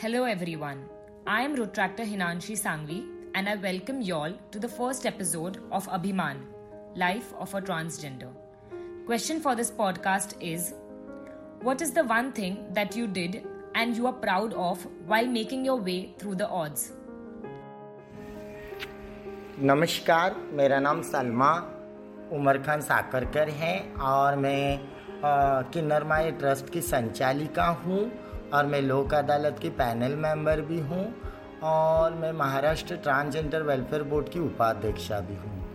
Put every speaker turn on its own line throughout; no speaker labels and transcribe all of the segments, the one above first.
Hello everyone. I am Road Tractor Hinanshi Sangvi and I welcome y'all to the first episode of Abhiman, Life of a Transgender. Question for this podcast is What is the one thing that you did and you are proud of while making your way through the odds?
नमस्कार मेरा नाम सलमा उमर खान साकरकर है और मैं किन्नर my trust की संचालिका हूँ और मैं लोक अदालत की पैनल मेंबर भी हूँ और मैं महाराष्ट्र ट्रांसजेंडर वेलफेयर बोर्ड की उपाध्यक्षा भी हूँ।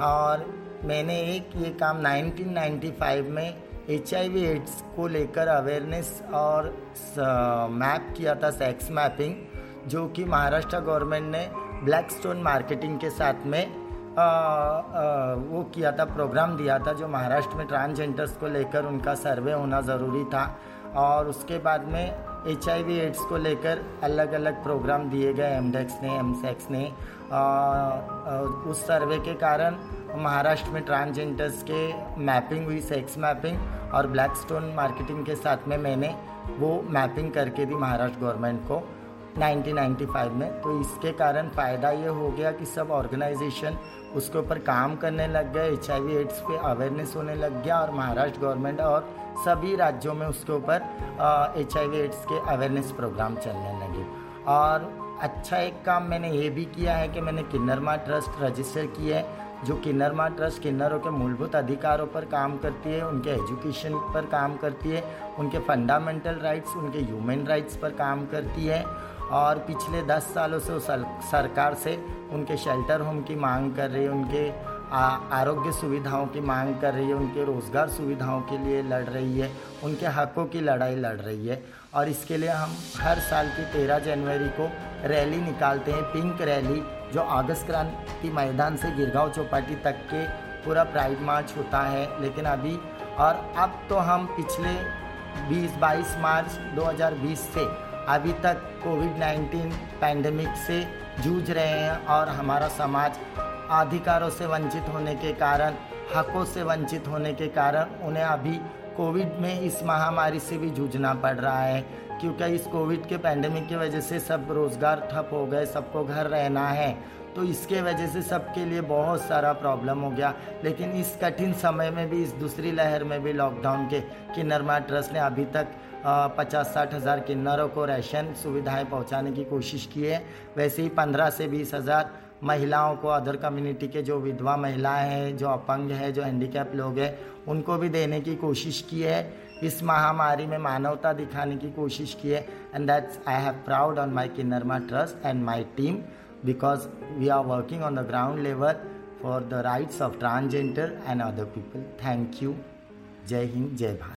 और मैंने एक ये काम 1995 में एच एड्स को लेकर अवेयरनेस और मैप किया था सेक्स मैपिंग जो कि महाराष्ट्र गवर्नमेंट ने ब्लैक स्टोन मार्केटिंग के साथ में आ, आ, वो किया था प्रोग्राम दिया था जो महाराष्ट्र में ट्रांसजेंडर्स को लेकर उनका सर्वे होना ज़रूरी था। और उसके बाद में एच आई वी एड्स को लेकर अलग अलग प्रोग्राम दिए गए एमडेक्स ने एमसेक्स ने। आ, आ, उस सर्वे के कारण महाराष्ट्र में ट्रांसजेंडर्स के मैपिंग हुई सेक्स मैपिंग और ब्लैक स्टोन मार्केटिंग के साथ में मैंने वो मैपिंग करके दी महाराष्ट्र गवर्नमेंट को। 1995 में। तो इसके कारण फ़ायदा ये हो गया कि सब ऑर्गेनाइजेशन उसके ऊपर काम करने लग गए एच आई एड्स पे अवेयरनेस होने लग गया और महाराष्ट्र गवर्नमेंट और सभी राज्यों में उसके ऊपर एच आई एड्स के अवेयरनेस प्रोग्राम चलने लगे। और अच्छा एक काम मैंने ये भी किया है कि मैंने किन्नरमा ट्रस्ट रजिस्टर किया है, जो किन्नरमा ट्रस्ट किन्नरों के मूलभूत अधिकारों पर काम करती है, उनके एजुकेशन पर काम करती है, उनके फंडामेंटल राइट्स उनके ह्यूमन राइट्स पर काम करती है। और पिछले दस सालों से सरकार से उनके शेल्टर होम की मांग कर रही है, उनके आरोग्य सुविधाओं की मांग कर रही है, उनके रोज़गार सुविधाओं के लिए लड़ रही है, उनके हकों की लड़ाई लड़ रही है। और इसके लिए हम हर साल की तेरह जनवरी को रैली निकालते हैं पिंक रैली जो अगस्त क्रांति मैदान से गिरगांव चौपाटी तक के पूरा प्राइड मार्च होता है। लेकिन अभी और अब तो हम पिछले 20-22 मार्च 2020 से अभी तक कोविड 19 पैंडमिक से जूझ रहे हैं और हमारा समाज अधिकारों से वंचित होने के कारण, हकों से वंचित होने के कारण उन्हें अभी कोविड में इस महामारी से भी जूझना पड़ रहा है। क्योंकि इस कोविड के पैंडमिक की वजह से सब रोज़गार ठप हो गए, सबको घर रहना है। तो इसके वजह से सबके लिए बहुत सारा प्रॉब्लम हो गया। लेकिन इस कठिन समय में भी, इस दूसरी लहर में भी लॉकडाउन के किन्नरमा ट्रस्ट ने अभी तक पचास साठ हज़ार किन्नरों को राशन सुविधाएँ पहुँचाने की कोशिश की है। वैसे ही पंद्रह से बीस हज़ार महिलाओं को अदर कम्युनिटी के जो विधवा महिलाएँ हैं, जो अपंग है, जो हैंडीकैप लोग हैं, उनको भी देने की कोशिश की है। इस महामारी में मानवता दिखाने की कोशिश की है। And that's I have proud on my Kinnar Maa trust and my team because we are working on the ground level for the rights of transgender and other people thank you जय हिंद जय Bharat.